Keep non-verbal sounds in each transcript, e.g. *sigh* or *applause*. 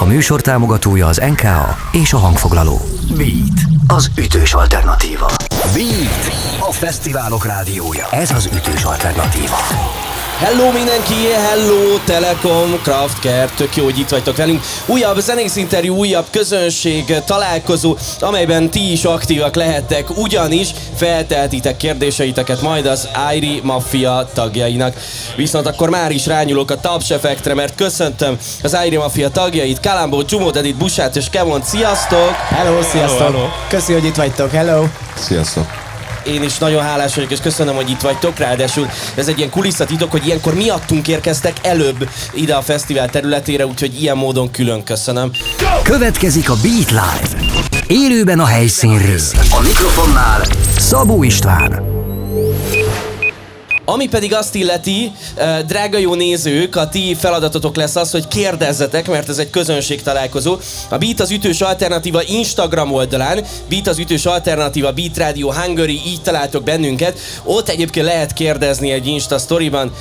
A műsor támogatója az NKA és a hangfoglaló. Beat, az ütős alternatíva. Beat, a fesztiválok rádiója. Ez az ütős alternatíva. Hello mindenki, hello Telekom, Kraftker, tök jó, hogy itt vagytok velünk. Újabb zenész interjú, újabb közönség találkozó, amelyben ti is aktívak lehettek, ugyanis felteltitek kérdéseiteket majd az Airi Mafia tagjainak. Viszont akkor már is rányulok a Taps effektre, mert köszöntöm az Airi Mafia tagjait, Kalambó, Csumó, Dedit, Busát és Kevon, sziasztok! Hello, sziasztok! Hello, hello. Köszi, hogy itt vagytok, hello! Sziasztok! Én is nagyon hálás vagyok, és köszönöm, hogy itt vagytok. Ráadásul ez egy ilyen kulisszatitok, hogy ilyenkor miattunk érkeztek előbb ide a fesztivál területére, úgyhogy ilyen módon külön köszönöm. Következik a Beat Live. Élőben a helyszínről. A mikrofonnál Szabó István. Ami pedig azt illeti, drága jó nézők, a ti feladatotok lesz az, hogy kérdezzetek, mert ez egy közönség találkozó. A Beat az ütős alternatíva Instagram oldalán, Beat az ütős alternatíva, Beat Radio Hungary, így találtok bennünket. Ott egyébként lehet kérdezni egy Insta storyban,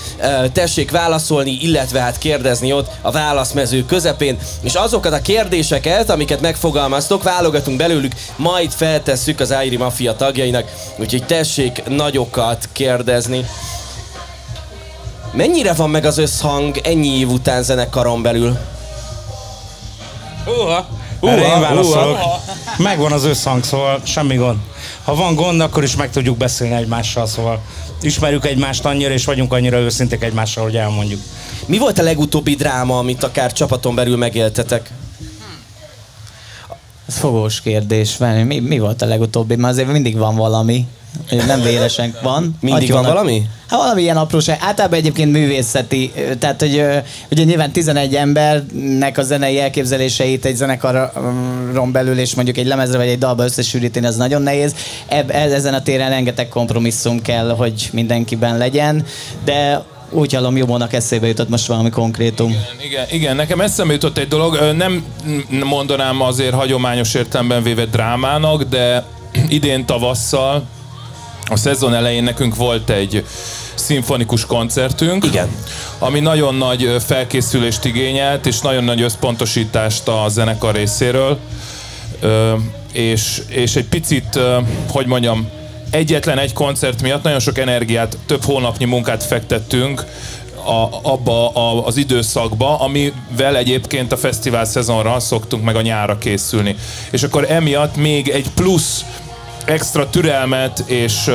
tessék válaszolni, illetve hát kérdezni ott a válaszmező közepén. És azokat a kérdéseket, amiket megfogalmaztok, válogatunk belőlük, majd feltesszük az Airi Mafia tagjainak. Úgyhogy tessék nagyokat kérdezni. Mennyire van meg az összhang ennyi év után zenekaron belül? Uha, uha, én válaszolok. Uha. Megvan az összhang, szóval semmi gond. Ha van gond, akkor is meg tudjuk beszélni egymással, szóval ismerjük egymást annyira, és vagyunk annyira őszintek egymással, hogy elmondjuk. Mi volt a legutóbbi dráma, amit akár csapaton belül megéltetek? Ez fogós kérdés. Mi, mi volt a legutóbbi? Mert azért mindig van valami nem véresen van. Mindig van valami? Hát valami ilyen apróság. Általában egyébként művészeti, tehát hogy ugye nyilván 11 embernek a zenei elképzeléseit egy zenekaron belül és mondjuk egy lemezre vagy egy dalba összesűríteni, az nagyon nehéz. Eb, ezen a téren rengeteg kompromisszum kell, hogy mindenkiben legyen, de úgy hallom, Jobónak eszébe jutott most valami konkrétum. Igen, igen, igen, nekem eszembe jutott egy dolog, nem mondanám azért hagyományos értelemben véve drámának, de *clears throat* idén tavasszal a szezon elején nekünk volt egy szimfonikus koncertünk. Igen. Ami nagyon nagy felkészülést igényelt, és nagyon nagy összpontosítást a zenekar részéről. Ö, és, és egy picit, hogy mondjam, egyetlen egy koncert miatt nagyon sok energiát, több hónapnyi munkát fektettünk a, abba a, az időszakba, amivel egyébként a fesztivál szezonra szoktunk meg a nyára készülni. És akkor emiatt még egy plusz extra türelmet és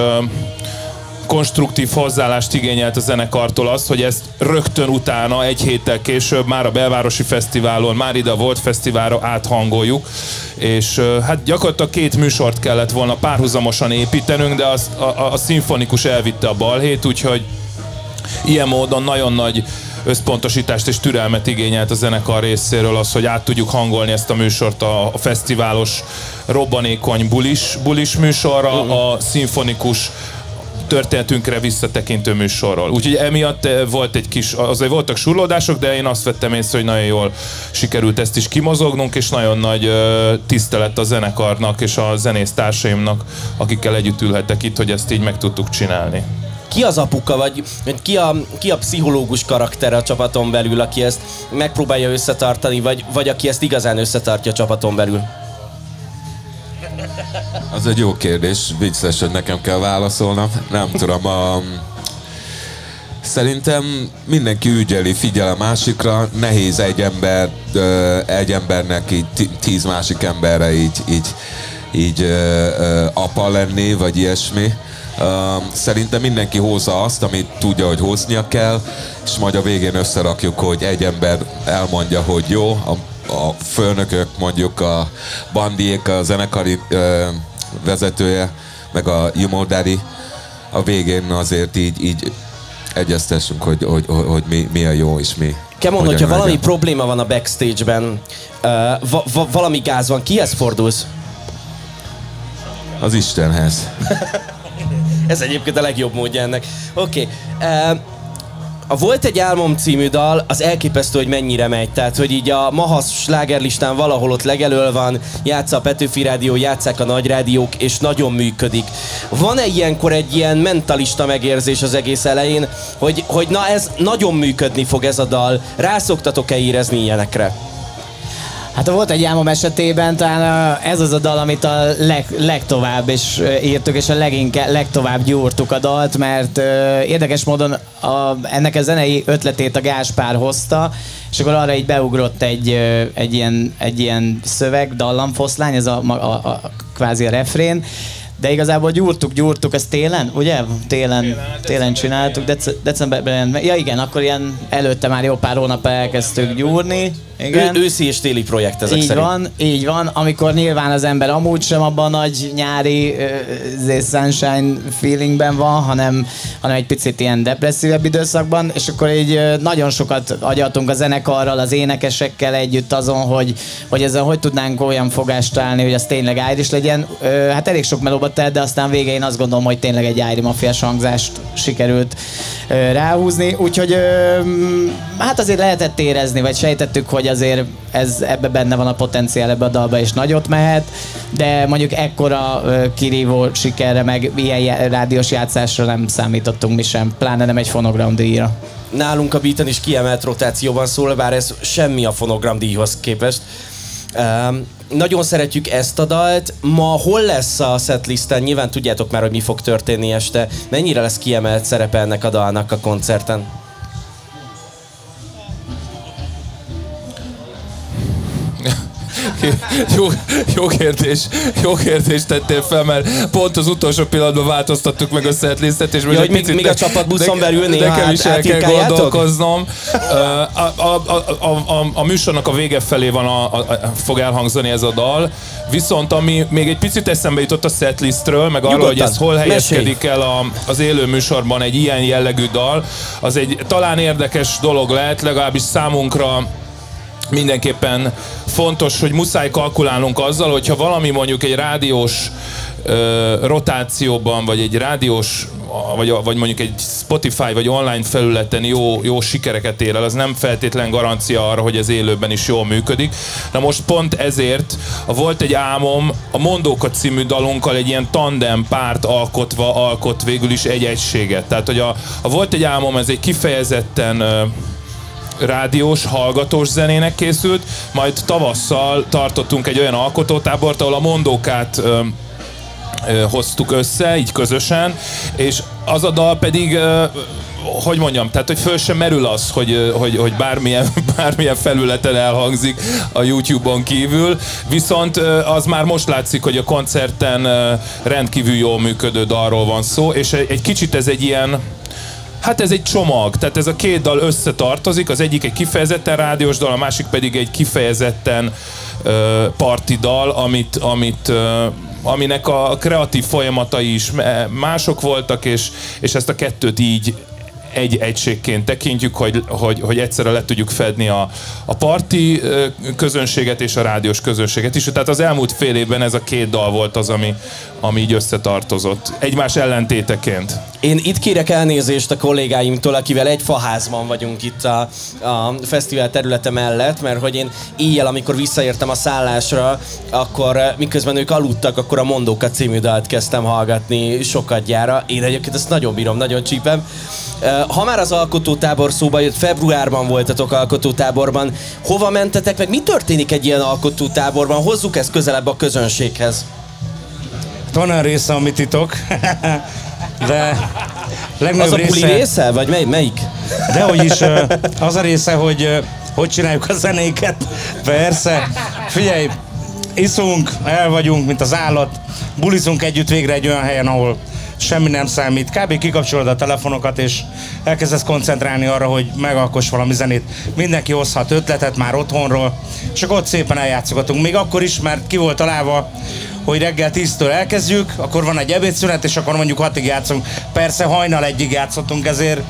konstruktív hozzáállást igényelt a zenekartól az, hogy ezt rögtön utána, egy héttel később, már a belvárosi fesztiválon, már ide a Volt Fesztiválra áthangoljuk, és hát gyakorlatilag két műsort kellett volna párhuzamosan építenünk, de az, a, a, a szimfonikus elvitte a balhét, úgyhogy ilyen módon nagyon nagy összpontosítást és türelmet igényelt a zenekar részéről az, hogy át tudjuk hangolni ezt a műsort a, a fesztiválos robbanékony bulis, bulis műsorra, uh-huh. a szimfonikus történetünkre visszatekintő műsorról. Úgyhogy emiatt eh, volt egy kis, azért voltak surlódások, de én azt vettem észre, hogy nagyon jól sikerült ezt is kimozognunk, és nagyon nagy uh, tisztelet a zenekarnak és a zenész társaimnak, akikkel együtt ülhetek itt, hogy ezt így meg tudtuk csinálni ki az apuka, vagy ki a, ki a pszichológus karakter a csapaton belül, aki ezt megpróbálja összetartani, vagy, vagy aki ezt igazán összetartja a csapaton belül? Az egy jó kérdés, vicces, hogy nekem kell válaszolnom. Nem tudom, a... Szerintem mindenki ügyeli, figyel a másikra, nehéz egy ember, egy embernek így tíz másik emberre így, így, így apa lenni, vagy ilyesmi. Szerintem mindenki hozza azt, amit tudja, hogy hoznia kell, és majd a végén összerakjuk, hogy egy ember elmondja, hogy jó, a, a főnökök, mondjuk a bandiék, a zenekari ö, vezetője, meg a Jumodari, a végén azért így, így egyeztessünk, hogy, hogy, hogy, hogy mi, mi a jó és mi. Kemon, hogyha valami legyen. probléma van a backstage-ben, uh, va- va- valami gáz van, kihez fordulsz? Az Istenhez. *laughs* Ez egyébként a legjobb módja ennek. Oké. Okay. Uh, a Volt egy álmom című dal, az elképesztő, hogy mennyire megy. Tehát, hogy így a Mahasz slágerlistán valahol ott legelől van, játsza a Petőfi Rádió, játszák a nagy rádiók, és nagyon működik. Van-e ilyenkor egy ilyen mentalista megérzés az egész elején, hogy, hogy na ez nagyon működni fog ez a dal, rászoktatok-e érezni ilyenekre? Hát volt egy álmom esetében, talán ez az a dal, amit a leg, legtovább is írtuk, és a leginkább, legtovább gyúrtuk a dalt, mert érdekes módon a, ennek a zenei ötletét a Gáspár hozta, és akkor arra így beugrott egy, egy, ilyen, egy ilyen szöveg, dallamfoszlány, ez a, a, a, a kvázi a refrén, de igazából gyúrtuk, gyúrtuk, ez télen, ugye? Télen, télen, télen csináltuk, dec- decemberben. Ja igen, akkor ilyen előtte már jó pár hónap elkezdtük gyúrni. Igen. Ő, őszi és téli projekt ezek így szerint. van, így van, amikor nyilván az ember amúgy sem abban a nagy nyári uh, sunshine feelingben van, hanem, hanem egy picit ilyen depresszívebb időszakban, és akkor így uh, nagyon sokat agyaltunk a zenekarral, az énekesekkel együtt azon, hogy, hogy ezzel hogy tudnánk olyan fogást állni, hogy az tényleg Irish legyen. Uh, hát elég sok melóba telt, de aztán végén azt gondolom, hogy tényleg egy Irish mafiás hangzást sikerült ráhúzni, úgyhogy uh, hát azért lehetett érezni, vagy sejtettük, hogy azért ez ebbe benne van a potenciál ebbe a dalba, és nagyot mehet, de mondjuk ekkora kirívó sikerre, meg ilyen rádiós játszásra nem számítottunk mi sem, pláne nem egy fonogram díjra. Nálunk a beaten is kiemelt rotációban szól, bár ez semmi a fonogram díjhoz képest. Nagyon szeretjük ezt a dalt. Ma hol lesz a setlisten? Nyilván tudjátok már, hogy mi fog történni este. Mennyire lesz kiemelt szerepe ennek a dalnak a koncerten? *laughs* jó, jó kérdés, jó kérdés tettél fel, mert pont az utolsó pillanatban változtattuk meg a setlistet, és Ja, hogy még- még a csapatbuszon belül néha nekem is el kell gondolkoznom. A, a, a, a, a, műsornak a vége felé van a, a, a, fog elhangzani ez a dal, viszont ami még egy picit eszembe jutott a setlistről, meg arról, hogy ez hol helyezkedik el a, az élő műsorban egy ilyen jellegű dal, az egy talán érdekes dolog lehet, legalábbis számunkra mindenképpen fontos, hogy muszáj kalkulálnunk azzal, hogyha valami mondjuk egy rádiós ö, rotációban, vagy egy rádiós, vagy, vagy mondjuk egy Spotify vagy online felületen jó, jó sikereket ér el, az nem feltétlen garancia arra, hogy ez élőben is jól működik. Na most pont ezért volt egy álmom, a Mondóka című dalunkkal egy ilyen tandem párt alkotva alkot végül is egy egységet. Tehát, hogy a, a volt egy álmom, ez egy kifejezetten ö, rádiós, hallgatós zenének készült, majd tavasszal tartottunk egy olyan alkotótábort, ahol a mondókát ö, ö, hoztuk össze, így közösen, és az a dal pedig ö, hogy mondjam, tehát hogy föl sem merül az, hogy, hogy, hogy bármilyen, *laughs* bármilyen felületen elhangzik a YouTube-on kívül, viszont az már most látszik, hogy a koncerten rendkívül jól működő dalról van szó, és egy egy kicsit ez egy ilyen, Hát ez egy csomag, tehát ez a két dal összetartozik, az egyik egy kifejezetten rádiós dal, a másik pedig egy kifejezetten ö, parti dal, amit, amit ö, aminek a kreatív folyamatai is mások voltak, és, és ezt a kettőt így egy egységként tekintjük, hogy, hogy, hogy egyszerre le tudjuk fedni a, a parti közönséget és a rádiós közönséget is. Tehát az elmúlt fél évben ez a két dal volt az, ami, ami így összetartozott. Egymás ellentéteként. Én itt kérek elnézést a kollégáimtól, akivel egy faházban vagyunk itt a, a fesztivál területe mellett, mert hogy én éjjel, amikor visszaértem a szállásra, akkor miközben ők aludtak, akkor a Mondóka című dalt kezdtem hallgatni sokadjára. Én egyébként ezt nagyon bírom, nagyon csípem. Eh, Ha már az alkotótábor szóba jött, februárban voltatok alkotótáborban, hova mentetek, meg mi történik egy ilyen alkotótáborban? Hozzuk ezt közelebb a közönséghez. Van olyan része, ami titok, *laughs* de Az legnagyobb a buli része, része, vagy mely, melyik? dehogy is az a része, hogy hogy csináljuk a zenéket. Persze, figyelj, iszunk, el vagyunk, mint az állat, bulizunk együtt végre egy olyan helyen, ahol semmi nem számít. Kb. kikapcsolod a telefonokat, és elkezdesz koncentrálni arra, hogy megalkoss valami zenét. Mindenki hozhat ötletet már otthonról, akkor ott szépen eljátszogatunk. Még akkor is, mert ki volt találva, hogy reggel 10-től elkezdjük, akkor van egy ebédszünet, és akkor mondjuk 6-ig játszunk. Persze hajnal egyig játszottunk, ezért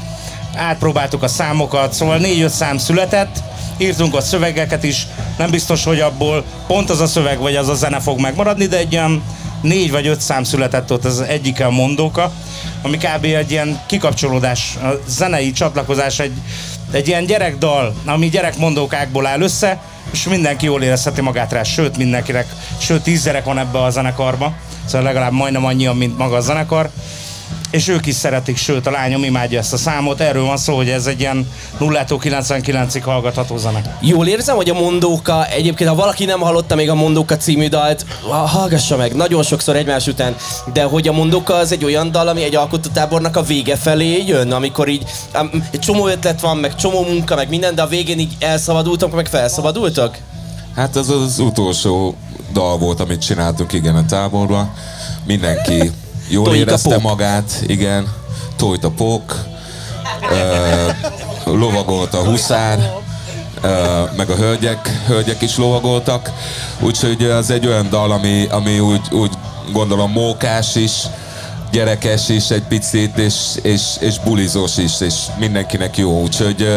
átpróbáltuk a számokat, szóval 4-5 szám született, írtunk a szövegeket is, nem biztos, hogy abból pont az a szöveg vagy az a zene fog megmaradni, de egy ilyen négy vagy öt szám született ott, az egyike a mondóka, ami kb. egy ilyen kikapcsolódás, a zenei csatlakozás, egy, egy ilyen gyerekdal, ami gyerekmondókákból áll össze, és mindenki jól érezheti magát rá, sőt mindenkinek, sőt tíz gyerek van ebbe a zenekarba, szóval legalább majdnem annyian, mint maga a zenekar. És ők is szeretik, sőt a lányom imádja ezt a számot. Erről van szó, hogy ez egy ilyen 0 99-ig hallgatható zene. Jól érzem, hogy a Mondóka, egyébként ha valaki nem hallotta még a Mondóka című dalt, hallgassa meg, nagyon sokszor egymás után, de hogy a Mondóka az egy olyan dal, ami egy alkotótábornak a vége felé jön, amikor így um, egy csomó ötlet van, meg csomó munka, meg minden, de a végén így elszabadultok, meg felszabadultok? Hát ez az utolsó dal volt, amit csináltunk, igen, a táborban. Mindenki jól Tojik a érezte magát, igen. Tojt a pók, ö, lovagolt a huszár, ö, meg a hölgyek, hölgyek is lovagoltak. Úgyhogy az egy olyan dal, ami, ami úgy, úgy gondolom mókás is, gyerekes is egy picit, és, és, és bulizós is, és mindenkinek jó. Úgyhogy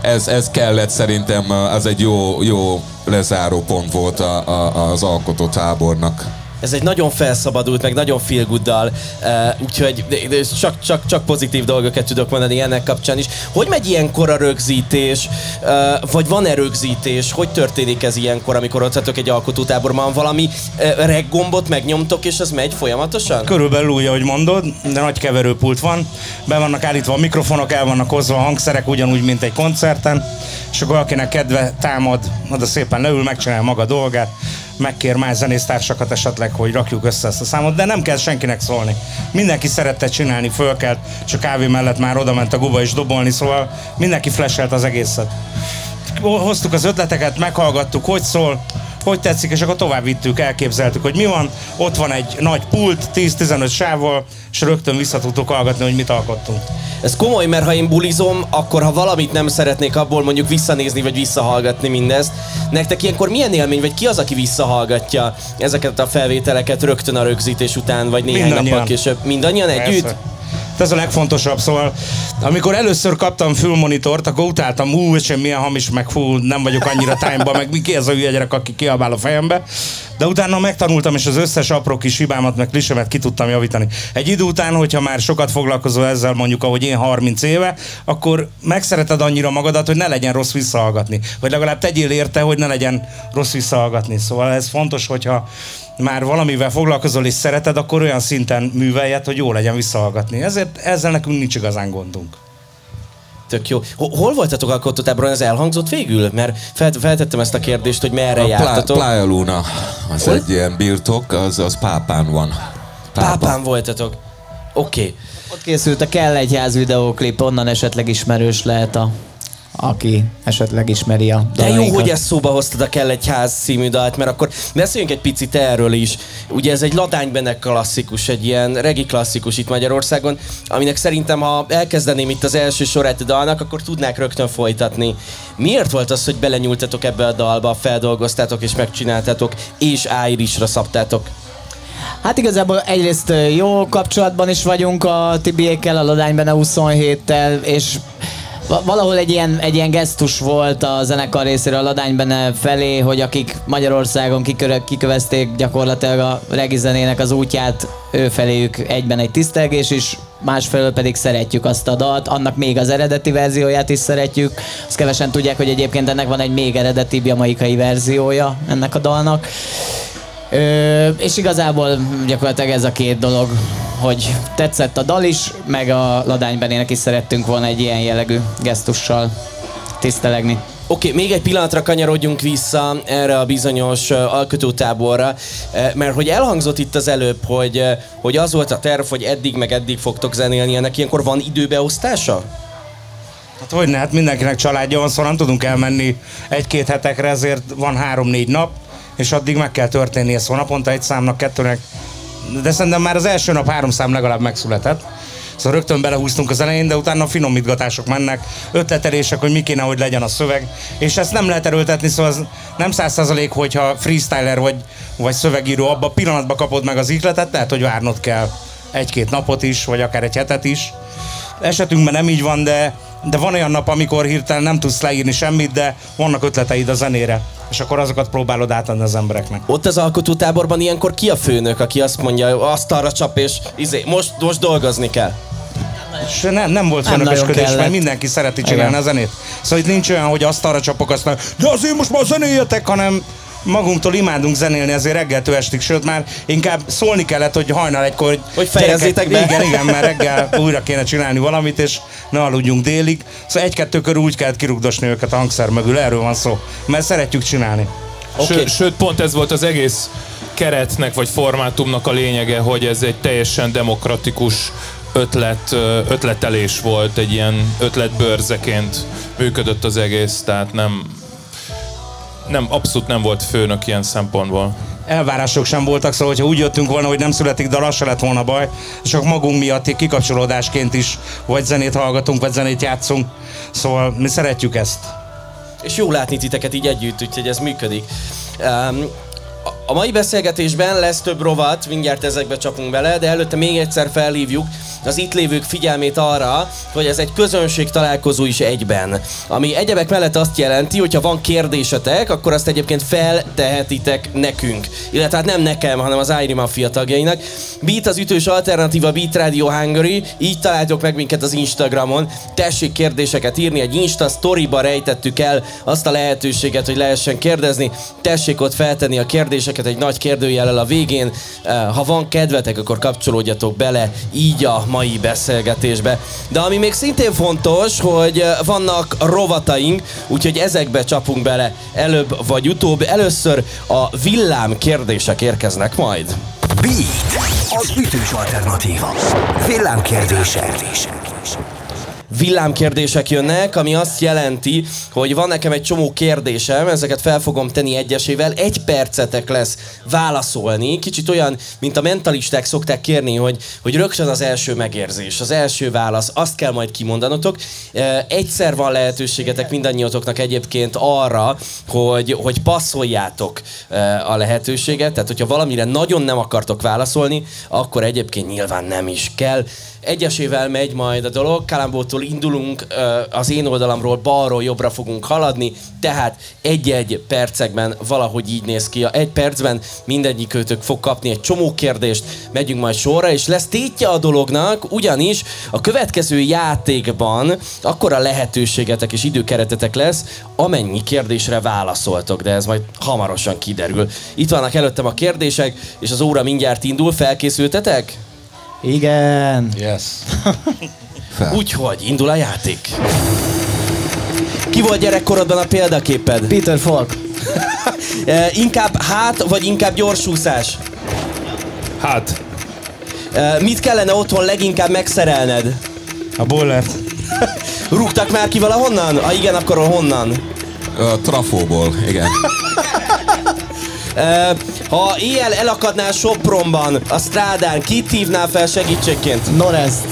ez, ez kellett szerintem, az egy jó, jó lezáró pont volt a, a, az alkotó tábornak. Ez egy nagyon felszabadult, meg nagyon feel good dal, uh, úgyhogy de- de csak, csak, csak pozitív dolgokat tudok mondani ennek kapcsán is. Hogy megy ilyenkor a rögzítés, uh, vagy van-e rögzítés? Hogy történik ez ilyenkor, amikor ott egy alkotótáborban? Valami uh, reggombot megnyomtok, és ez megy folyamatosan? Körülbelül úgy, ahogy mondod, de nagy keverőpult van, be vannak állítva a mikrofonok, el vannak hozva a hangszerek, ugyanúgy, mint egy koncerten, és akkor akinek kedve támad, oda szépen leül, megcsinálja maga dolgát, megkér más zenésztársakat esetleg, hogy rakjuk össze ezt a számot, de nem kell senkinek szólni. Mindenki szerette csinálni, fölkelt, csak kávé mellett már oda ment a guba is dobolni, szóval mindenki flashelt az egészet. Hoztuk az ötleteket, meghallgattuk, hogy szól, hogy tetszik, és akkor tovább vittük, elképzeltük, hogy mi van. Ott van egy nagy pult, 10-15 sávval, és rögtön vissza tudtuk hallgatni, hogy mit alkottunk. Ez komoly, mert ha én bulizom, akkor ha valamit nem szeretnék abból mondjuk visszanézni, vagy visszahallgatni mindezt, nektek ilyenkor milyen élmény, vagy ki az, aki visszahallgatja ezeket a felvételeket rögtön a rögzítés után, vagy néhány nappal később? Mindannyian együtt? Persze. Hát Ez a legfontosabb, szóval amikor először kaptam fülmonitort, akkor utáltam, ú, és milyen hamis, meg fú, nem vagyok annyira time meg mi ki ez a hülye gyerek, aki kiabál a fejembe. De utána megtanultam, és az összes apró kis hibámat, meg klisemet ki tudtam javítani. Egy idő után, hogyha már sokat foglalkozol ezzel, mondjuk ahogy én 30 éve, akkor megszereted annyira magadat, hogy ne legyen rossz visszahallgatni. Vagy legalább tegyél érte, hogy ne legyen rossz visszahallgatni. Szóval ez fontos, hogyha már valamivel foglalkozol és szereted, akkor olyan szinten műveljed, hogy jó legyen visszahallgatni. Ezért ezzel nekünk nincs igazán gondunk. Tök jó. Ho- Hol voltatok alkotótáborban? Ez elhangzott végül? Mert fel- feltettem ezt a kérdést, hogy merre A Plá- jártatok. Playa Luna, az Hol? egy ilyen birtok, az, az Pápán van. Pápán voltatok. Oké. Okay. Ott készült a Kell egy ház videóklip, onnan esetleg ismerős lehet a aki esetleg ismeri a De jó, hogy ezt szóba hoztad a Kell egy ház című dalt, mert akkor beszéljünk egy picit erről is. Ugye ez egy ladánybenek klasszikus, egy ilyen regi klasszikus itt Magyarországon, aminek szerintem, ha elkezdeném itt az első sorát a dalnak, akkor tudnák rögtön folytatni. Miért volt az, hogy belenyúltatok ebbe a dalba, feldolgoztátok és megcsináltátok, és Irisra szabtátok? Hát igazából egyrészt jó kapcsolatban is vagyunk a Tibiékkel, a Ladányben a 27-tel, és valahol egy ilyen, egy ilyen gesztus volt a zenekar részéről a Ladánybene felé, hogy akik Magyarországon kikörö, kikövezték gyakorlatilag a regizenének az útját, ő feléjük egyben egy tisztelgés is, másfelől pedig szeretjük azt a dalt, annak még az eredeti verzióját is szeretjük. Azt kevesen tudják, hogy egyébként ennek van egy még eredetibb jamaikai verziója ennek a dalnak. Ö, és igazából gyakorlatilag ez a két dolog, hogy tetszett a dal is, meg a Ladánybenének is szerettünk volna egy ilyen jellegű gesztussal tisztelegni. Oké, okay, még egy pillanatra kanyarodjunk vissza erre a bizonyos uh, alkotótáborra, uh, mert hogy elhangzott itt az előbb, hogy, uh, hogy az volt a terv, hogy eddig meg eddig fogtok zenélni, ennek ilyenkor van időbeosztása? Hát hogy ne, hát mindenkinek családja van, szóval nem tudunk elmenni egy-két hetekre, ezért van három-négy nap, és addig meg kell történnie, szóval naponta egy számnak, kettőnek, de szerintem már az első nap három szám legalább megszületett. Szóval rögtön belehúztunk az elején, de utána finomítgatások mennek, ötletelések, hogy mi kéne, hogy legyen a szöveg. És ezt nem lehet erőltetni, szóval az nem száz százalék, hogyha freestyler vagy, vagy szövegíró, abban a pillanatban kapod meg az ihletet, lehet, hogy várnod kell egy-két napot is, vagy akár egy hetet is. Esetünkben nem így van, de, de van olyan nap, amikor hirtelen nem tudsz leírni semmit, de vannak ötleteid a zenére, és akkor azokat próbálod átadni az embereknek. Ott az alkotótáborban ilyenkor ki a főnök, aki azt mondja, asztalra csap, és izé, most, most dolgozni kell? És nem, nem volt kellett. mert mindenki szereti csinálni Igen. a zenét. Szóval itt nincs olyan, hogy asztalra csapok, aztán de azért most már zenéjetek, hanem magunktól imádunk zenélni azért reggeltől estig, sőt már inkább szólni kellett, hogy hajnal egykor, hogy, Hogy fejezzétek be. Igen, igen, mert reggel újra kéne csinálni valamit, és ne aludjunk délig. Szóval egy-kettő körül úgy kellett kirugdosni őket a hangszer mögül, erről van szó. Mert szeretjük csinálni. Oké. Sőt, sőt, pont ez volt az egész keretnek vagy formátumnak a lényege, hogy ez egy teljesen demokratikus ötlet, ötletelés volt, egy ilyen ötletbőrzeként működött az egész, tehát nem, nem abszolút nem volt főnök ilyen szempontból. elvárások sem voltak, szóval hogyha úgy jöttünk volna, hogy nem születik dal, az se lett volna baj. Csak magunk miatt kikapcsolódásként is vagy zenét hallgatunk, vagy zenét játszunk. Szóval mi szeretjük ezt. És jó látni titeket így együtt, úgyhogy ez működik. Um, a- mai beszélgetésben lesz több rovat, mindjárt ezekbe csapunk bele, de előtte még egyszer felhívjuk az itt lévők figyelmét arra, hogy ez egy közönség találkozó is egyben. Ami egyebek mellett azt jelenti, hogy ha van kérdésetek, akkor azt egyébként feltehetitek nekünk. Illetve hát nem nekem, hanem az Airi Mafia tagjainak. Beat az ütős alternatíva Beat Radio Hungary, így találtok meg minket az Instagramon. Tessék kérdéseket írni, egy Insta storyba rejtettük el azt a lehetőséget, hogy lehessen kérdezni. Tessék ott feltenni a kérdéseket egy nagy kérdőjellel a végén. Eh, Ha van kedvetek, akkor kapcsolódjatok bele így a mai beszélgetésbe. De ami még szintén fontos, hogy eh, vannak rovataink, úgyhogy ezekbe csapunk bele előbb vagy utóbb. Először a villám kérdések érkeznek majd. Beat, az ütős alternatíva. Villámkérdések. villámkérdések jönnek, ami azt jelenti, hogy van nekem egy csomó kérdésem, ezeket fel fogom tenni egyesével, egy percetek lesz válaszolni, kicsit olyan, mint a mentalisták szokták kérni, hogy, hogy rögtön az első megérzés, az első válasz, azt kell majd kimondanotok. E, Egyszer van lehetőségetek mindannyiatoknak egyébként arra, hogy, hogy passzoljátok e, a lehetőséget, tehát hogyha valamire nagyon nem akartok válaszolni, akkor egyébként nyilván nem is kell. Egyesével megy majd a dolog, Kalambótól indulunk, az én oldalamról balról jobbra fogunk haladni, tehát egy-egy percekben valahogy így néz ki. Egy percben mindegyikőtök fog kapni egy csomó kérdést, megyünk majd sorra, és lesz tétje a dolognak, ugyanis a következő játékban akkora lehetőségetek és időkeretetek lesz, amennyi kérdésre válaszoltok, de ez majd hamarosan kiderül. Itt vannak előttem a kérdések, és az óra mindjárt indul, felkészültetek? Igen. Yes. *laughs* Úgyhogy indul a játék. Ki volt gyerekkorodban a példaképed? Peter Falk. *laughs* E, inkább hát, vagy inkább gyorsúszás? Hát, E, mit kellene otthon leginkább megszerelned? A bollert. *laughs* Rúgtak már ki valahonnan? Ha igen, akkor honnan? A trafóból, igen. E, ha éjjel elakadnál Sopronban, a strádán, kit hívnál fel segítségként? Norest.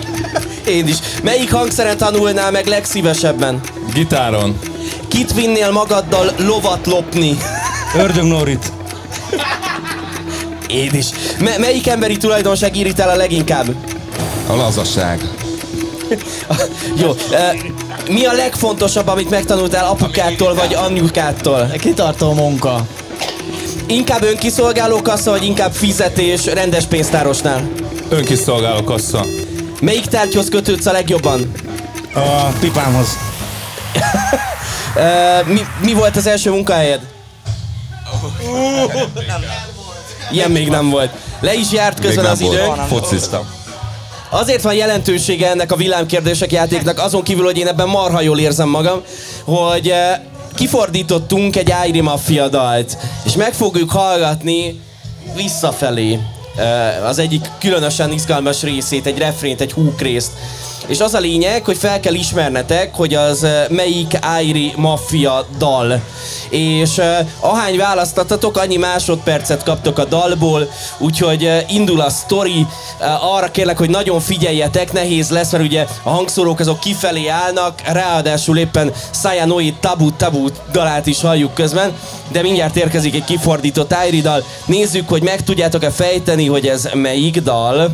*laughs* Én is. Melyik hangszeren tanulnál meg legszívesebben? gitáron. Kit vinnél magaddal lovat lopni? Ördög Norit. *laughs* Én is. Me- melyik emberi tulajdonság irritál a leginkább? A lazaság. *laughs* Jó. E, mi a legfontosabb, amit megtanultál apukától vagy anyukától? Kitartó munka. Inkább önkiszolgáló kassa, vagy inkább fizetés rendes pénztárosnál? Önkiszolgáló kassa. Melyik tárgyhoz kötődsz a legjobban? A pipámhoz. *laughs* Mi, mi volt az első munkahelyed? Ilyen még nem volt. Le is járt közben az idő. Fociztam. Azért van jelentősége ennek a villámkérdések játéknak, azon kívül, hogy én ebben marha jól érzem magam, hogy kifordítottunk egy Airi Mafia dalt, és meg fogjuk hallgatni visszafelé az egyik különösen izgalmas részét, egy refrént, egy húkrészt. És az a lényeg, hogy fel kell ismernetek, hogy az eh, melyik Airi Mafia dal. És eh, ahány választatatok, annyi másodpercet kaptok a dalból, úgyhogy eh, indul a sztori. Eh, Arra kérlek, hogy nagyon figyeljetek, nehéz lesz, mert ugye a hangszórók azok kifelé állnak, ráadásul éppen Sayanoi Tabu Tabu dalát is halljuk közben, de mindjárt érkezik egy kifordított Airi dal. Nézzük, hogy meg tudjátok-e fejteni, hogy ez melyik dal.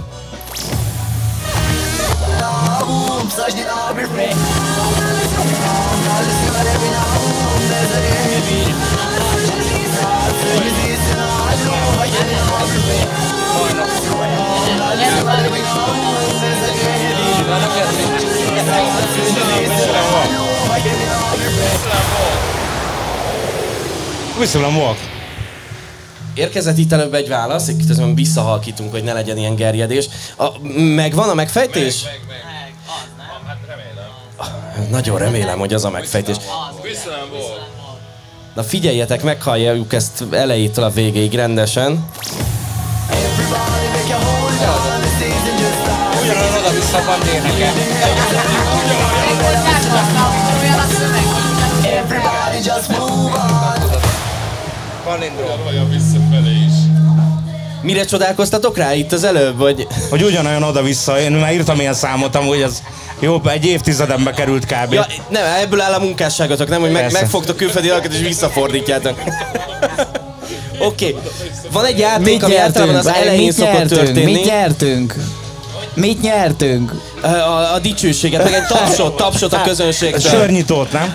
Köszönöm, Walk. Érkezett itt előbb egy válasz, közben visszahalkítunk, hogy ne legyen ilyen gerjedés. A, megvan a megfejtés? Meg, meg, meg. Nagyon remélem, hogy az a megfejtés. Na figyeljetek, meghalljuk ezt elejétől a végéig rendesen. Ugyanolyan oda-vissza van éneke. Van indul. Mire csodálkoztatok rá itt az előbb, vagy... Hogy ugyanolyan oda-vissza. Én már írtam ilyen számot, amúgy az jó, egy évtizedembe került kb. Ja, nem, ebből áll a munkásságotok, nem, hogy meg, Persze. megfogtok külföldi dalokat és visszafordítjátok. *laughs* Oké, okay. van egy játék, Mit ami általában nyertünk? az Várj, elején mit szokott nyertünk? történni. Mit nyertünk? Mit nyertünk? A, a dicsőséget, meg egy tapsot, tapsot a közönségtől. Sörnyitót, nem?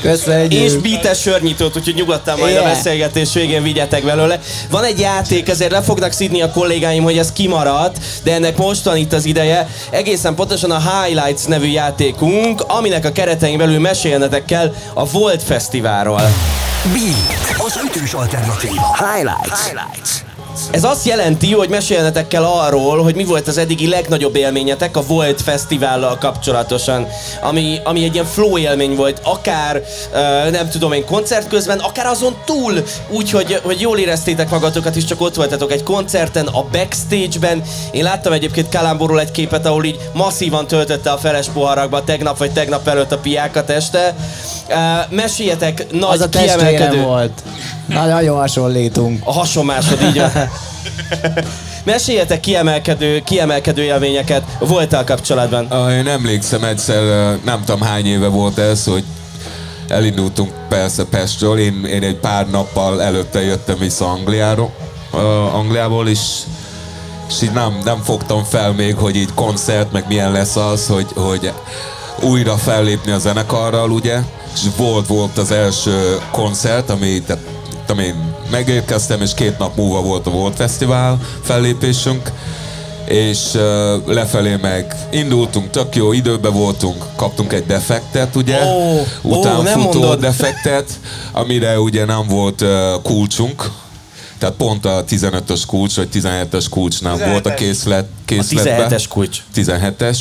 Köszönjük. És beates sörnyitót, úgyhogy nyugodtan majd a Yeah. beszélgetés végén vigyetek belőle. Van egy játék, ezért le fognak szidni a kollégáim, hogy ez kimaradt, de ennek mostan itt az ideje. Egészen pontosan a Highlights nevű játékunk, aminek a keretein belül mesélnetek kell a Volt Fesztiválról. Beat, az ütős alternatíva. Highlights. Highlights. Ez azt jelenti, hogy mesélnetek kell arról, hogy mi volt az eddigi legnagyobb élményetek a Volt Fesztivállal kapcsolatosan, ami, ami egy ilyen flow élmény volt, akár nem tudom én koncert közben, akár azon túl, úgy, hogy, jól éreztétek magatokat, és csak ott voltatok egy koncerten, a backstage-ben. Én láttam egyébként Kalámborról egy képet, ahol így masszívan töltötte a feles poharakba tegnap vagy tegnap előtt a piákat este. Meséljetek nagy Az a kiemelkedő... volt. Na, nagyon hasonlítunk. A hasonmásod, így van. *laughs* Meséljetek kiemelkedő, kiemelkedő élményeket voltál kapcsolatban. Ah, Én emlékszem egyszer, nem tudom hány éve volt ez, hogy elindultunk persze Pestről, én, én egy pár nappal előtte jöttem vissza Angliáról, uh, Angliából, és, és így nem, nem fogtam fel még, hogy így koncert, meg milyen lesz az, hogy, hogy újra fellépni a zenekarral, ugye, és volt, volt az első koncert, ami, tehát, tudom én, megérkeztem, és két nap múlva volt a Volt Fesztivál fellépésünk, és uh, lefelé meg indultunk, tök jó időben voltunk, kaptunk egy defektet, ugye? Nem Utánfutó mondod. defektet, amire ugye nem volt uh, kulcsunk, tehát pont a 15-ös kulcs, vagy 17-es kulcs nem 17-es. volt a készlet, A készletben. 17-es kulcs. 17-es,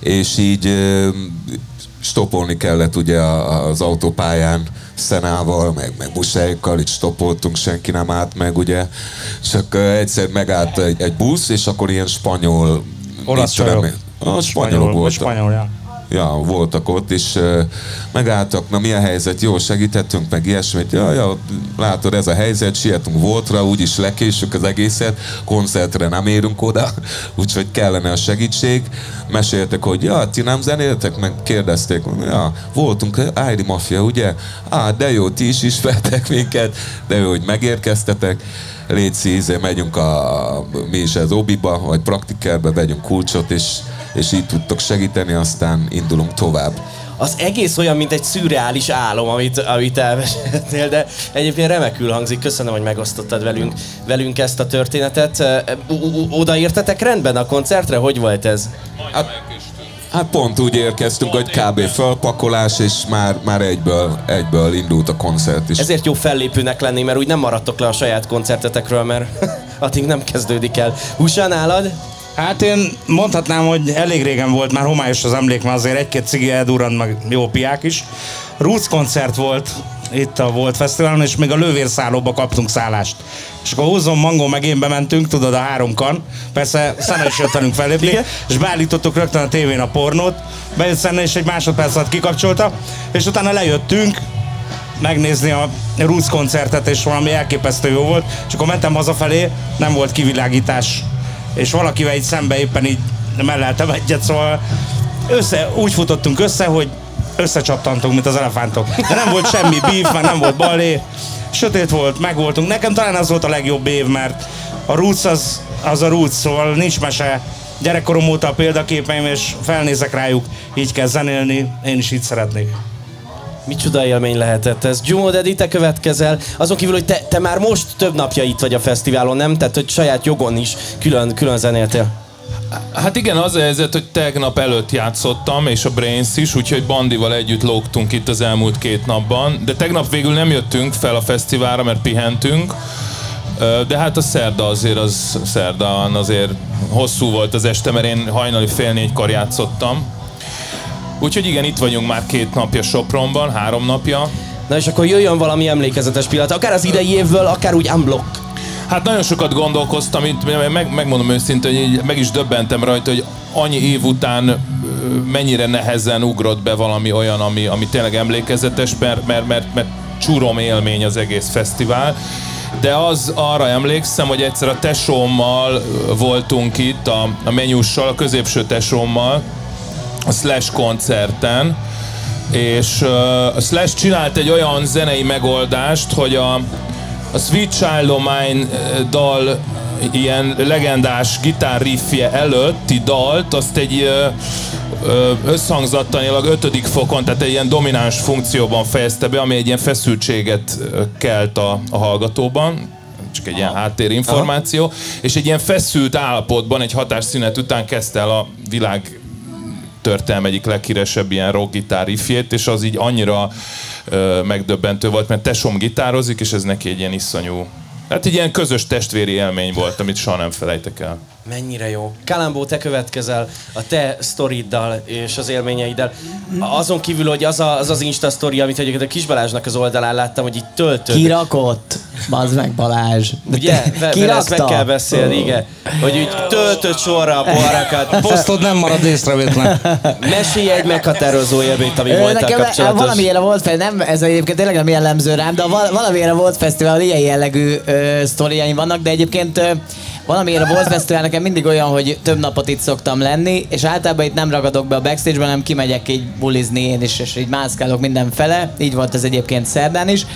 és így ö, stopolni kellett ugye a- az autópályán Szenával, meg, meg buszájukkal, itt stopoltunk, senki nem állt meg, ugye. Csak egyszer megállt egy, egy busz, és akkor ilyen spanyol... Olasz csajok. A spanyolok vagy voltak. Spanyol, ja. Ja, voltak ott, és megálltak, na mi a helyzet, jó, segítettünk, meg ilyesmit. Ja, ja, látod, ez a helyzet, sietünk voltra, úgyis lekésük az egészet, koncertre nem érünk oda, *laughs* úgyhogy kellene a segítség. Meséltek, hogy ja, ti nem zenéltek, meg kérdezték, ja, voltunk, Ájri Mafia, ugye? Á, de jó, ti is ismertek *laughs* minket, de jó, hogy megérkeztetek. Léci, izé, megyünk a, mi is az obiba, vagy praktikerbe, vegyünk kulcsot, és, és így tudtok segíteni, aztán indulunk tovább. Az egész olyan, mint egy szürreális álom, amit, amit elmeséltél, de egyébként remekül hangzik. Köszönöm, hogy megosztottad velünk, velünk ezt a történetet. Odaértetek rendben a koncertre? Hogy volt ez? Hát, hát pont úgy érkeztünk, hogy kb. fölpakolás, és már, már egyből, egyből indult a koncert is. Ezért jó fellépőnek lenni, mert úgy nem maradtok le a saját koncertetekről, mert *laughs* addig nem kezdődik el. Husa nálad? Hát én mondhatnám, hogy elég régen volt már homályos az emlék, mert azért egy-két cigi eldurrant, meg jó piák is. Roots koncert volt itt a Volt Fesztiválon, és még a lővérszállóba kaptunk szállást. És akkor Húzom, Mangó meg én bementünk, tudod, a három kan. Persze Szene is jött velünk fellépni, Igen. és beállítottuk rögtön a tévén a pornót. Bejött Szene, és egy másodperc alatt kikapcsolta, és utána lejöttünk, megnézni a Roots koncertet, és valami elképesztő jó volt, és akkor mentem hazafelé, nem volt kivilágítás, és valakivel így szembe éppen így melleltem egyet, szóval össze, úgy futottunk össze, hogy összecsattantunk, mint az elefántok. De nem volt semmi beef, meg nem volt balé, sötét volt, megvoltunk. Nekem talán az volt a legjobb év, mert a Roots az, az a Roots, szóval nincs mese. Gyerekkorom óta a példaképeim, és felnézek rájuk, így kell zenélni, én is így szeretnék. Micsoda élmény lehetett ez. Gyumod Edi, te következel. Azon kívül, hogy te, te már most több napja itt vagy a fesztiválon, nem? Tehát, hogy saját jogon is külön, külön zenéltél. Hát igen, az a helyzet, hogy tegnap előtt játszottam, és a Brains is, úgyhogy Bandival együtt lógtunk itt az elmúlt két napban, de tegnap végül nem jöttünk fel a fesztiválra, mert pihentünk, de hát a szerda azért az szerdán azért hosszú volt az este, mert én hajnali fél négykor játszottam. Úgyhogy igen, itt vagyunk már két napja Sopronban, három napja. Na és akkor jöjjön valami emlékezetes pillanat, akár az idei évből, akár úgy unblock. Hát nagyon sokat gondolkoztam, itt meg, megmondom őszintén, hogy így meg is döbbentem rajta, hogy annyi év után mennyire nehezen ugrott be valami olyan, ami, ami tényleg emlékezetes, mert, mert, mert, mert csúrom élmény az egész fesztivál. De az arra emlékszem, hogy egyszer a tesómmal voltunk itt, a, a menyussal, a középső tesómmal, a Slash koncerten, és a Slash csinált egy olyan zenei megoldást, hogy a, a Sweet Child O' Mine dal ilyen legendás gitár riffje előtti dalt, azt egy összhangzattanilag ötödik fokon, tehát egy ilyen domináns funkcióban fejezte be, ami egy ilyen feszültséget kelt a, a hallgatóban, csak egy ilyen háttérinformáció, és egy ilyen feszült állapotban, egy hatásszünet után kezdte el a világ történelm egyik leghíresebb ilyen rock gitár riffjét, és az így annyira ö, megdöbbentő volt, mert tesom gitározik, és ez neki egy ilyen iszonyú, hát egy ilyen közös testvéri élmény volt, amit soha nem felejtek el. Mennyire jó. Kalambó, te következel a te sztoriddal és az élményeiddel. Azon kívül, hogy az a, az, az Insta sztori, amit egyébként a Kis Balázsnak az oldalán láttam, hogy így töltöd. Kirakott? Bazd meg Balázs. De Ugye? vele ezt meg kell beszélni, igen. Hogy úgy töltött sorra a poharakat. Posztod nem marad észrevétlen. Mesélj egy meghatározó élményt, ami volt a kapcsolatos. valamilyen volt fel, nem, ez egyébként tényleg nem jellemző rám, de val- valamilyen volt fesztivál, ilyen jellegű ö, sztoriaim vannak, de egyébként ö, valamiért a Volt Fesztivál nekem mindig olyan, hogy több napot itt szoktam lenni, és általában itt nem ragadok be a backstage-ben, hanem kimegyek így bulizni én is, és így mászkálok mindenfele. Így volt ez egyébként szerdán is.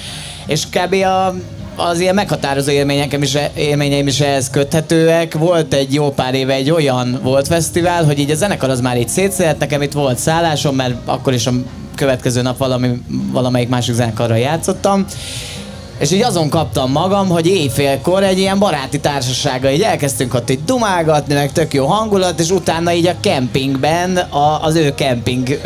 És kb. A, az ilyen meghatározó élményeim is, élményeim is ehhez köthetőek. Volt egy jó pár éve egy olyan volt fesztivál, hogy így a zenekar az már így szétszélt, nekem itt volt szállásom, mert akkor is a következő nap valami, valamelyik másik zenekarral játszottam. És így azon kaptam magam, hogy éjfélkor egy ilyen baráti társasággal így elkezdtünk ott így dumálgatni, meg tök jó hangulat, és utána így a kempingben, a, az ő kemping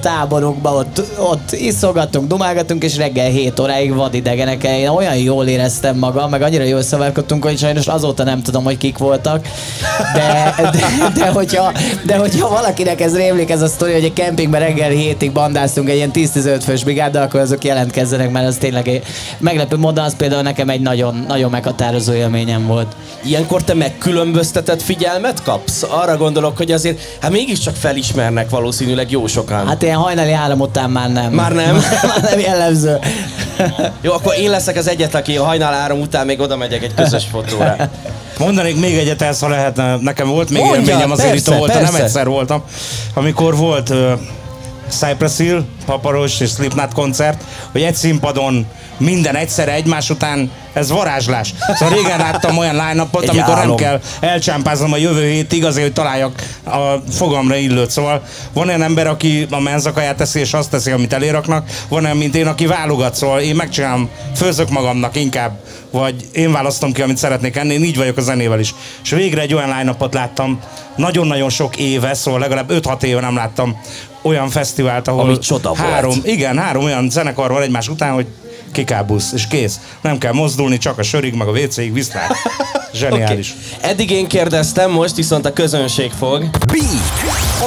táborukban ott, ott iszogattunk, dumálgattunk, és reggel 7 óráig vadidegenekkel. Én olyan jól éreztem magam, meg annyira jól szavarkodtunk, hogy sajnos azóta nem tudom, hogy kik voltak. De, de, de, hogyha, de hogyha valakinek ez rémlik ez a sztori, hogy egy kempingben reggel 7-ig bandáztunk egy ilyen 10-15 fős brigáddal, akkor azok jelentkezzenek, mert az tényleg egy meglepő módon az például nekem egy nagyon, nagyon meghatározó élményem volt. Ilyenkor te megkülönböztetett figyelmet kapsz? Arra gondolok, hogy azért, hát mégiscsak felismernek valószínűleg jó sokan. Hát ilyen hajnali három után már nem. Már nem? *laughs* már nem jellemző. *laughs* Jó, akkor én leszek az egyetlen, aki a hajnal áram után még oda megyek egy közös fotóra. *laughs* Mondanék még egyet ezt, ha lehetne. Nekem volt még Mondja, élményem, azért persze, itt voltam, nem egyszer voltam. Amikor volt uh, Cypress Hill, Paparos és Slipknot koncert, hogy egy színpadon minden egyszerre egymás után, ez varázslás. Szóval régen láttam olyan line amikor nem álom. kell elcsámpáznom a jövő hétig azért, hogy találjak a fogamra illőt. Szóval van olyan ember, aki a menzakaját teszi, és azt teszi, amit eléraknak. Van olyan, mint én, aki válogat, szóval én megcsinálom, főzök magamnak inkább, vagy én választom ki, amit szeretnék enni, én így vagyok a zenével is. És végre egy olyan line láttam, nagyon-nagyon sok éve, szóval legalább 5-6 éve nem láttam olyan fesztivált, ahol Ami csoda volt. három, igen, három olyan zenekar van egymás után, hogy kikábusz, és kész. Nem kell mozdulni, csak a sörig, meg a WC-ig viszlát. *laughs* Zseniális. Okay. Eddig én kérdeztem, most viszont a közönség fog. Beat,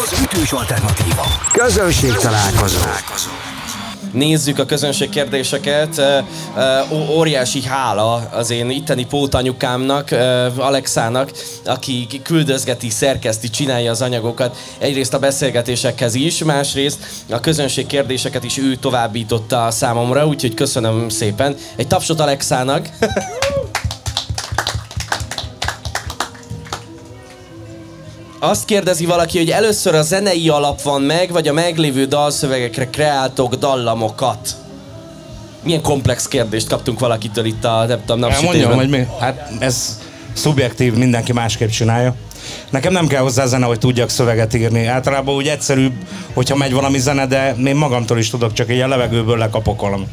az ütős alternatíva. Közönség találkozó. Nézzük a közönség kérdéseket. Óriási hála az én itteni pótanyukámnak, Alexának, aki küldözgeti, szerkeszti, csinálja az anyagokat. Egyrészt a beszélgetésekhez is, másrészt a közönség kérdéseket is ő továbbította számomra, úgyhogy köszönöm szépen. Egy tapsot Alexának. *laughs* Azt kérdezi valaki, hogy először a zenei alap van meg, vagy a meglévő dalszövegekre kreáltok dallamokat? Milyen komplex kérdést kaptunk valakitől itt a, nem tudom, Elmondjam, napsütésben. hogy mi? Hát ez szubjektív, mindenki másképp csinálja. Nekem nem kell hozzá zene, hogy tudjak szöveget írni. Általában úgy egyszerűbb, hogyha megy valami zene, de én magamtól is tudok, csak egy a levegőből lekapok valami.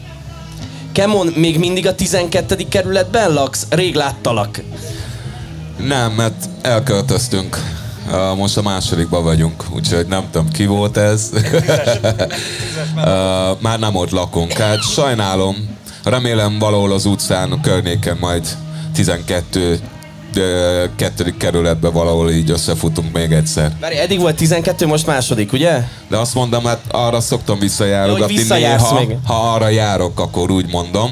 Kemon, még mindig a 12. kerületben laksz? Rég láttalak. Nem, mert elköltöztünk most a másodikban vagyunk, úgyhogy nem tudom ki volt ez. *laughs* már nem ott lakunk. Hát sajnálom. Remélem valahol az utcán, a környéken majd 12 de kettődik kerületbe valahol így összefutunk még egyszer. Várj, eddig volt 12, most második, ugye? De azt mondom, hát arra szoktam visszajárogatni néha, még. ha arra járok, akkor úgy mondom.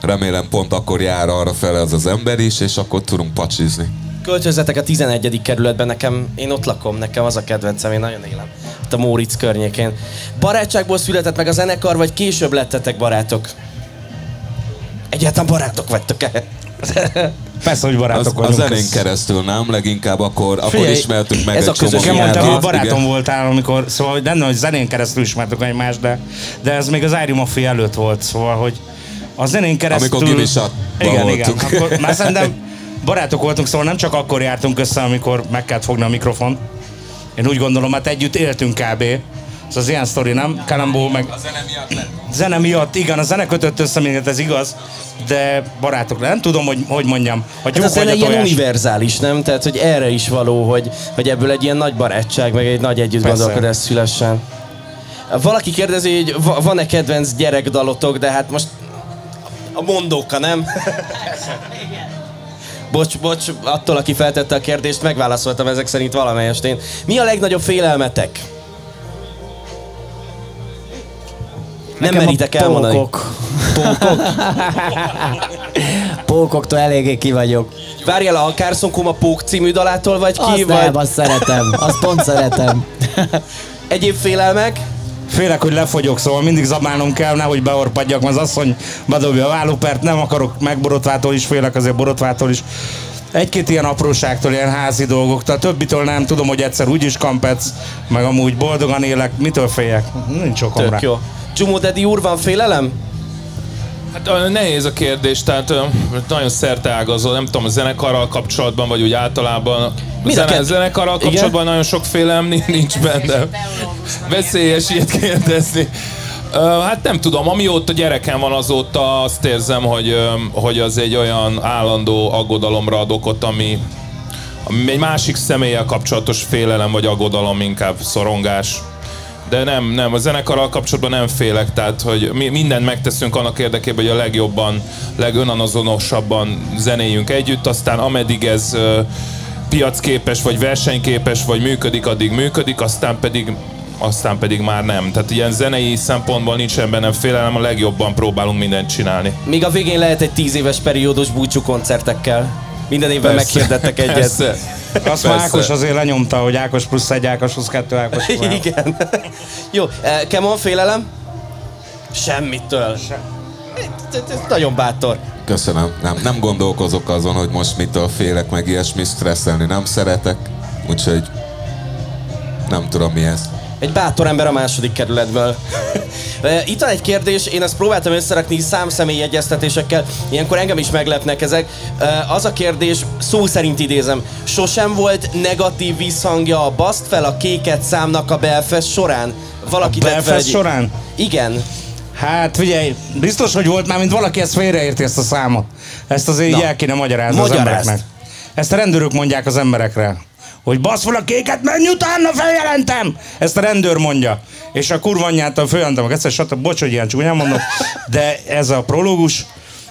Remélem pont akkor jár arra fel ez az ember is, és akkor tudunk pacsizni. Költözzetek a 11. kerületben, nekem, én ott lakom, nekem az a kedvencem, én nagyon élem. Ott a Móricz környékén. Barátságból született meg a zenekar, vagy később lettetek barátok? Egyáltalán barátok vagytok-e? *laughs* Persze, hogy barátok Az, a vagyunk. zenén keresztül, nem? Leginkább akkor, akkor Figyelj, ismertük meg ez egy a közös csomó Igen, mondtam, hogy barátom igen. voltál, amikor, szóval hogy nem, hogy zenén keresztül ismertük egymást, de, de ez még az Irie Mafia előtt volt, szóval, hogy a zenén keresztül... Amikor gimisatban Igen, igen. voltunk. Akkor, *laughs* már szerintem barátok voltunk, szóval nem csak akkor jártunk össze, amikor meg kellett fogni a mikrofon. Én úgy gondolom, hát együtt éltünk kb. Ez az ilyen sztori, nem? Kalambó meg... A zene miatt lett. Zene miatt, igen, a zene kötött össze minket, ez igaz, de barátok, nem tudom, hogy, hogy mondjam. A Hát zene a ilyen tojás. univerzális, nem? Tehát, hogy erre is való, hogy, hogy ebből egy ilyen nagy barátság, meg egy nagy együttgondolkodás szülessen. Valaki kérdezi, hogy va- van-e kedvenc gyerekdalotok, de hát most a mondóka, nem? *laughs* Bocs, bocs, attól, aki feltette a kérdést, megválaszoltam ezek szerint valamelyest én. Mi a legnagyobb félelmetek? Nem Nekem a meritek elmondani. Pókok. Pókok? *laughs* Pókoktól eléggé ki vagyok. Várjál, a Carson Kuma Pók című dalától vagy ki, Azt vagy nem, azt szeretem. Azt pont szeretem. *laughs* egyéb félelmek? Félek, hogy lefogyok, szóval mindig zabálnom kell, nehogy beorpadjak, mert az asszony bedobja a vállópert, nem akarok meg borotvától is, félek azért borotvától is. Egy-két ilyen apróságtól, ilyen házi dolgoktól, többitől nem tudom, hogy egyszer úgyis kampec, meg amúgy boldogan élek, mitől féljek? Nincs okom rá. Tök jó. Jumbo Daddy úr, van félelem? Hát nehéz a kérdés, tehát nagyon szerteágazó, nem tudom, a zenekarral kapcsolatban, vagy úgy általában. A Mind a zene, kett- zenekarral Igen? kapcsolatban nagyon sok félelem ni- nincs benne. Veszélyes ilyet kérdezni. Hát nem tudom, amióta gyerekem van, azóta azt érzem, hogy, hogy az egy olyan állandó aggodalomra ad okot, ami, ami egy másik személlyel kapcsolatos félelem vagy aggodalom, inkább szorongás. De nem, nem, a zenekarral kapcsolatban nem félek, tehát hogy mi mindent megteszünk annak érdekében, hogy a legjobban, legönanazonosabban zenéjünk együtt, aztán ameddig ez ö, piacképes, vagy versenyképes, vagy működik, addig működik, aztán pedig aztán pedig már nem. Tehát ilyen zenei szempontból nincsen bennem félelem, a legjobban próbálunk mindent csinálni. Még a végén lehet egy tíz éves periódus búcsú koncertekkel. Minden évben Persze. meghirdettek egyet. Persze. Azt már. Ákos azért lenyomta, hogy Ákos plusz egy, Ákos plusz kettő, Ákos plusz Igen. Jó, eh, Kemon, félelem? Semmitől. Ez Nagyon bátor. Köszönöm. Nem, nem gondolkozok azon, hogy most mitől félek, meg ilyesmi stresszelni nem szeretek, úgyhogy nem tudom mi ez. Egy bátor ember a második kerületből. *laughs* Itt van egy kérdés, én ezt próbáltam összerakni számszemély egyeztetésekkel, ilyenkor engem is meglepnek ezek. Az a kérdés, szó szerint idézem, sosem volt negatív visszhangja a Baszt fel a kéket számnak a Belfast során? Valaki A Belfast egy- során? Igen. Hát figyelj, biztos, hogy volt már, mint valaki ezt félreérti ezt a számot. Ezt azért így Na. el kéne magyarázni az Magyarázd. embereknek. Ezt a rendőrök mondják az emberekre. Hogy basz fel a kéket, menj utána, feljelentem! Ezt a rendőr mondja. És a kurva anyjától följelentem, egyszer stb. Bocs, hogy ilyen csúnyán mondom, de ez a prológus,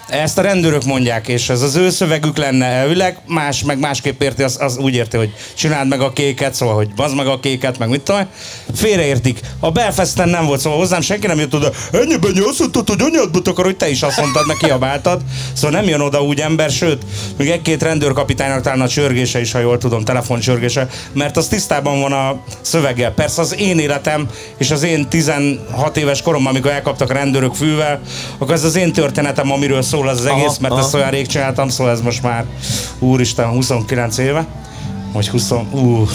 ezt a rendőrök mondják, és ez az ő szövegük lenne elvileg, más, meg másképp érti, az, az úgy érti, hogy csináld meg a kéket, szóval, hogy bazd meg a kéket, meg mit tudom. Félreértik. A Belfasten nem volt, szóval hozzám senki nem jött oda, ennyiben azt mondtad, hogy anyádba akar, hogy te is azt mondtad, meg kiabáltad. Szóval nem jön oda úgy ember, sőt, még egy-két rendőrkapitánynak talán a csörgése is, ha jól tudom, telefoncsörgése, mert az tisztában van a szöveggel. Persze az én életem és az én 16 éves koromban, amikor elkaptak a rendőrök fűvel, akkor ez az én történetem, amiről szól az, az egész, Aha, mert aha. ezt olyan rég csináltam, szóval ez most már, úristen, 29 éve, vagy 20, ú,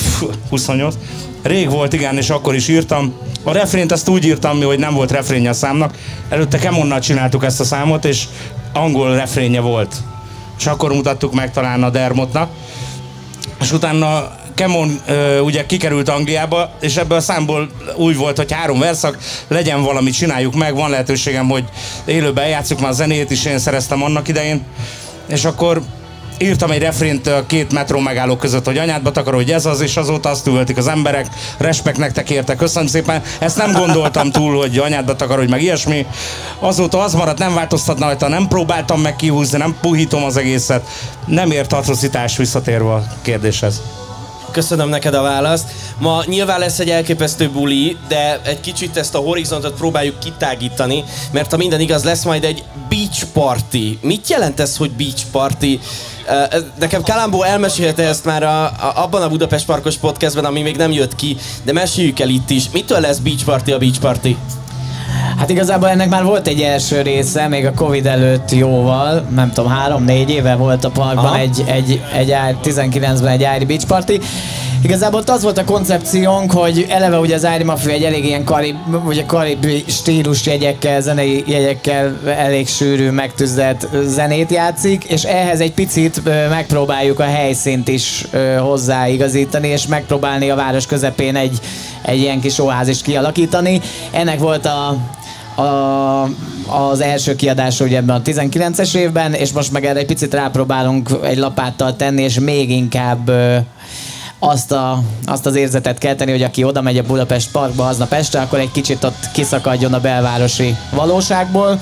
28. Rég volt, igen, és akkor is írtam. A refrént azt úgy írtam, hogy nem volt refrénje a számnak. Előtte Kemonnal csináltuk ezt a számot, és angol refrénje volt. És akkor mutattuk meg talán a Dermotnak. És utána Kemon ugye kikerült Angliába, és ebből a számból úgy volt, hogy három verszak, legyen valami, csináljuk meg, van lehetőségem, hogy élőben játsszuk már a zenét is, én szereztem annak idején. És akkor írtam egy refrént a két metró megálló között, hogy anyádba takaró, hogy ez az, és azóta azt üvöltik az emberek, respekt nektek érte, köszönöm szépen. Ezt nem gondoltam túl, hogy anyádba takaró, hogy meg ilyesmi. Azóta az maradt, nem változtatna rajta, nem próbáltam meg kihúzni, nem puhítom az egészet. Nem ért atrocitás visszatérve a kérdéshez. Köszönöm neked a választ. Ma nyilván lesz egy elképesztő buli, de egy kicsit ezt a horizontot próbáljuk kitágítani, mert ha minden igaz, lesz majd egy beach party. Mit jelent ez, hogy beach party? Nekem Kalambó elmesélte ezt már a, a, abban a Budapest Parkos podcastben, ami még nem jött ki, de meséljük el itt is. Mitől lesz beach party a beach party? Hát igazából ennek már volt egy első része, még a Covid előtt jóval, nem tudom, három-négy éve volt a parkban Aha. egy, egy, egy, egy 19-ben egy Ári Beach Party. Igazából ott az volt a koncepciónk, hogy eleve ugye az Ári Mafia egy elég ilyen karib, ugye karibi stílus jegyekkel, zenei jegyekkel elég sűrű, megtüzdelt zenét játszik, és ehhez egy picit megpróbáljuk a helyszínt is hozzáigazítani, és megpróbálni a város közepén egy, egy ilyen kis oázist kialakítani. Ennek volt a, a, az első kiadása ugye ebben a 19-es évben, és most meg erre egy picit rápróbálunk egy lapáttal tenni, és még inkább ö, azt, a, azt az érzetet kelteni, hogy aki oda megy a Budapest Parkba aznap este, akkor egy kicsit ott kiszakadjon a belvárosi valóságból.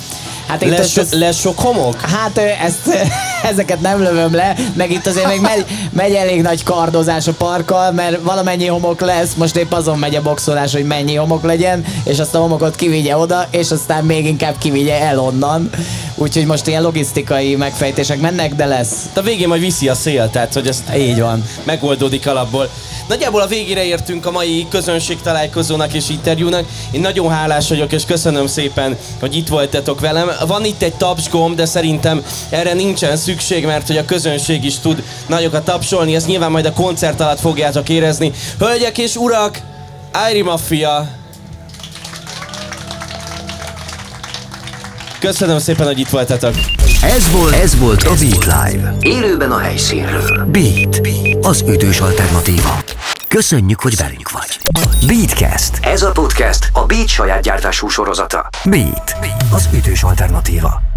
Hát itt Lesz, so, lesz sok homok? Hát ezt, *laughs* ezeket nem lövöm le, meg itt azért még megy, megy elég nagy kardozás a parkkal, mert valamennyi homok lesz, most épp azon megy a boxolás, hogy mennyi homok legyen, és azt a homokot kivigye oda, és aztán még inkább kivigye el onnan. Úgyhogy most ilyen logisztikai megfejtések mennek, de lesz. De a végén majd viszi a szél, tehát hogy ezt Így van. megoldódik alapból. Nagyjából a végére értünk a mai közönség találkozónak és interjúnak. Én nagyon hálás vagyok, és köszönöm szépen, hogy itt voltatok velem. Van itt egy tapsgomb, de szerintem erre nincsen szükség, mert hogy a közönség is tud nagyokat tapsolni, ezt nyilván majd a koncert alatt fogjátok érezni. Hölgyek és urak, Airi Mafia! Köszönöm szépen, hogy itt voltatok. Ez volt, ez volt a Beat Live. Élőben a helyszínről. Beat, az ütős alternatíva. Köszönjük, hogy velünk vagy. Beatcast. Ez a podcast a Beat saját gyártású sorozata. Beat, az ütős alternatíva.